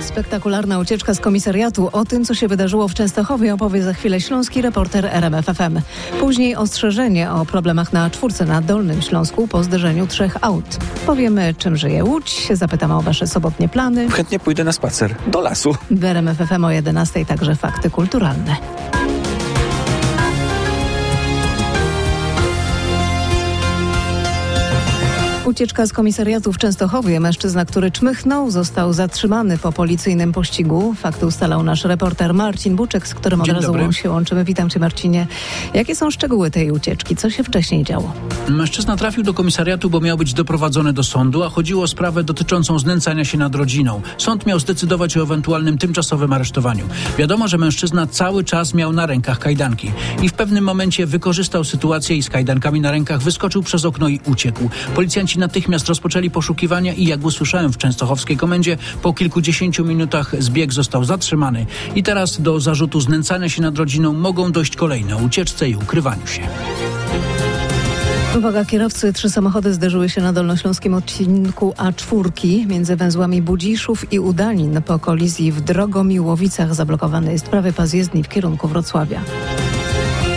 Spektakularna ucieczka z komisariatu. O tym, co się wydarzyło w Częstochowie, opowie za chwilę śląski reporter RMFFM. Później ostrzeżenie o problemach na czwórce na Dolnym Śląsku po zderzeniu trzech aut. Powiemy, czym żyje Łódź, zapytamy o wasze sobotnie plany. Chętnie pójdę na spacer do lasu. W RMFFM o 11 także fakty kulturalne. Ucieczka z komisariatu w Częstochowie. Mężczyzna, który czmychnął, został zatrzymany po policyjnym pościgu. Fakty ustalał nasz reporter Marcin Buczek, z którym od Dzień razu dobry. się łączymy. Witam cię Marcinie. Jakie są szczegóły tej ucieczki? Co się wcześniej działo? Mężczyzna trafił do komisariatu, bo miał być doprowadzony do sądu, a chodziło o sprawę dotyczącą znęcania się nad rodziną. Sąd miał zdecydować o ewentualnym tymczasowym aresztowaniu. Wiadomo, że mężczyzna cały czas miał na rękach kajdanki i w pewnym momencie wykorzystał sytuację i z kajdankami na rękach wyskoczył przez okno i uciekł. Policjanci natychmiast rozpoczęli poszukiwania i jak usłyszałem w częstochowskiej komendzie, po kilkudziesięciu minutach zbieg został zatrzymany. I teraz do zarzutu znęcania się nad rodziną mogą dojść kolejne ucieczce i ukrywaniu się. Uwaga kierowcy, trzy samochody zderzyły się na dolnośląskim odcinku A4 między węzłami Budziszów i Udanin. Po kolizji w Drogomiłowicach zablokowany jest prawy pas jezdni w kierunku Wrocławia.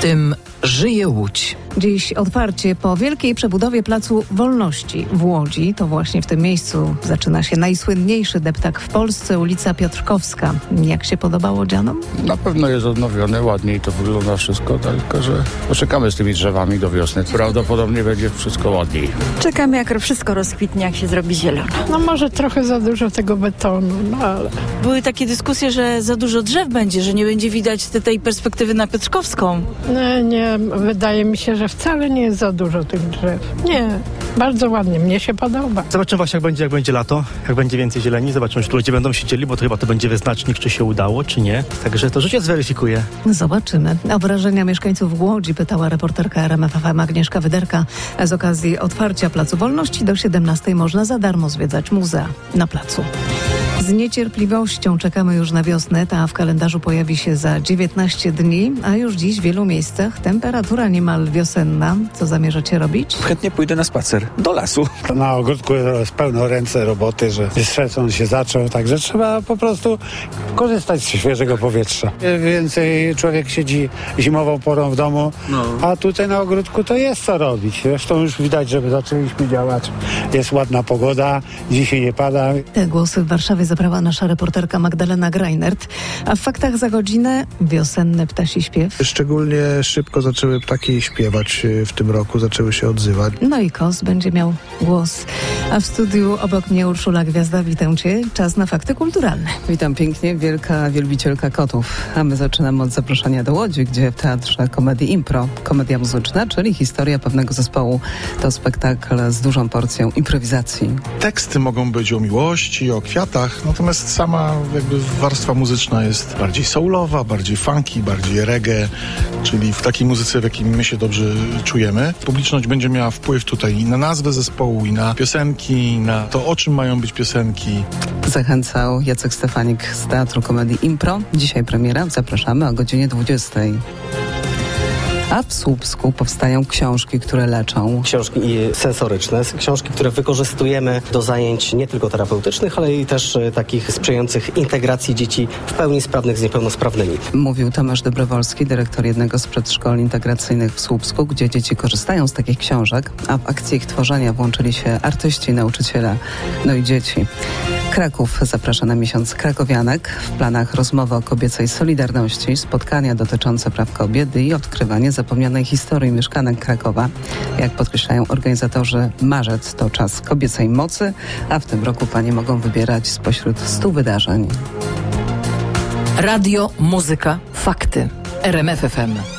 Tym żyje Łódź. Dziś otwarcie po wielkiej przebudowie Placu Wolności w Łodzi. To właśnie w tym miejscu zaczyna się najsłynniejszy deptak w Polsce, ulica Piotrkowska. Jak się podobało dzianom? Na pewno jest odnowione, ładniej to wygląda wszystko, tylko że poczekamy z tymi drzewami do wiosny. Prawdopodobnie będzie wszystko ładniej. Czekamy, jak wszystko rozkwitnie, jak się zrobi zielono. No może trochę za dużo tego betonu, no ale Były takie dyskusje, że za dużo drzew będzie, że nie będzie widać te- tej perspektywy na Piotrkowską. Nie, nie, wydaje mi się, że wcale nie jest za dużo tych drzew. Nie, bardzo ładnie, mnie się podoba. Zobaczymy właśnie jak będzie, jak będzie lato, jak będzie więcej zieleni, zobaczymy, czy ludzie będą siedzieli, bo to chyba to będzie wyznacznik, czy się udało, czy nie. Także to życie zweryfikuje. Zobaczymy. O wrażenia mieszkańców Łodzi pytała reporterka RMFFM Agnieszka Wyderka. Z okazji otwarcia Placu Wolności do 17 można za darmo zwiedzać muzea na placu. Z niecierpliwością czekamy już na wiosnę. Ta w kalendarzu pojawi się za 19 dni, a już dziś w wielu miejscach temperatura niemal wiosenna. Co zamierzacie robić? Chętnie pójdę na spacer do lasu. Na ogródku jest pełno ręce roboty, że sezon się zaczął, także trzeba po prostu korzystać z świeżego powietrza. Więcej człowiek siedzi zimową porą w domu, a tutaj na ogródku to jest co robić. Zresztą już widać, że zaczęliśmy działać. Jest ładna pogoda, dzisiaj nie pada. Te głosy w Warszawie zabrała nasza reporterka Magdalena Greinert. A w faktach za godzinę wiosenny ptasi śpiew. Szczególnie szybko zaczęły ptaki śpiewać y, w tym roku, zaczęły się odzywać. No i Kos będzie miał głos. A w studiu obok mnie Urszula Gwiazda, witam Cię. Czas na fakty kulturalne. Witam pięknie, wielka wielbicielka kotów. A my zaczynamy od zaproszenia do Łodzi, gdzie w Teatrze Komedii Impro, komedia muzyczna, czyli historia pewnego zespołu. To spektakl z dużą porcją improwizacji. Teksty mogą być o miłości, o kwiatach, natomiast sama jakby warstwa muzyczna jest bardziej soulowa, bardziej funky, bardziej reggae, czyli w takiej muzyce, w jakiej my się dobrze czujemy. Publiczność będzie miała wpływ tutaj i na nazwę zespołu, i na piosenki, i na to, o czym mają być piosenki. Zachęcał Jacek Stefanik z Teatru Komedii Impro. Dzisiaj premiera, zapraszamy o godzinie 20. A w Słupsku powstają książki, które leczą. Książki sensoryczne, książki, które wykorzystujemy do zajęć nie tylko terapeutycznych, ale i też e, takich sprzyjających integracji dzieci w pełni sprawnych z niepełnosprawnymi. Mówił Tomasz Dobrowolski, dyrektor jednego z przedszkoli integracyjnych w Słupsku, gdzie dzieci korzystają z takich książek, a w akcji ich tworzenia włączyli się artyści, nauczyciele, no i dzieci. Kraków zaprasza na miesiąc krakowianek. W planach rozmowa o kobiecej solidarności, spotkania dotyczące praw kobiet i odkrywanie zapomnianej historii mieszkanek Krakowa. Jak podkreślają organizatorzy, marzec to czas kobiecej mocy, a w tym roku panie mogą wybierać spośród stu wydarzeń. Radio, muzyka, fakty. RMFFM.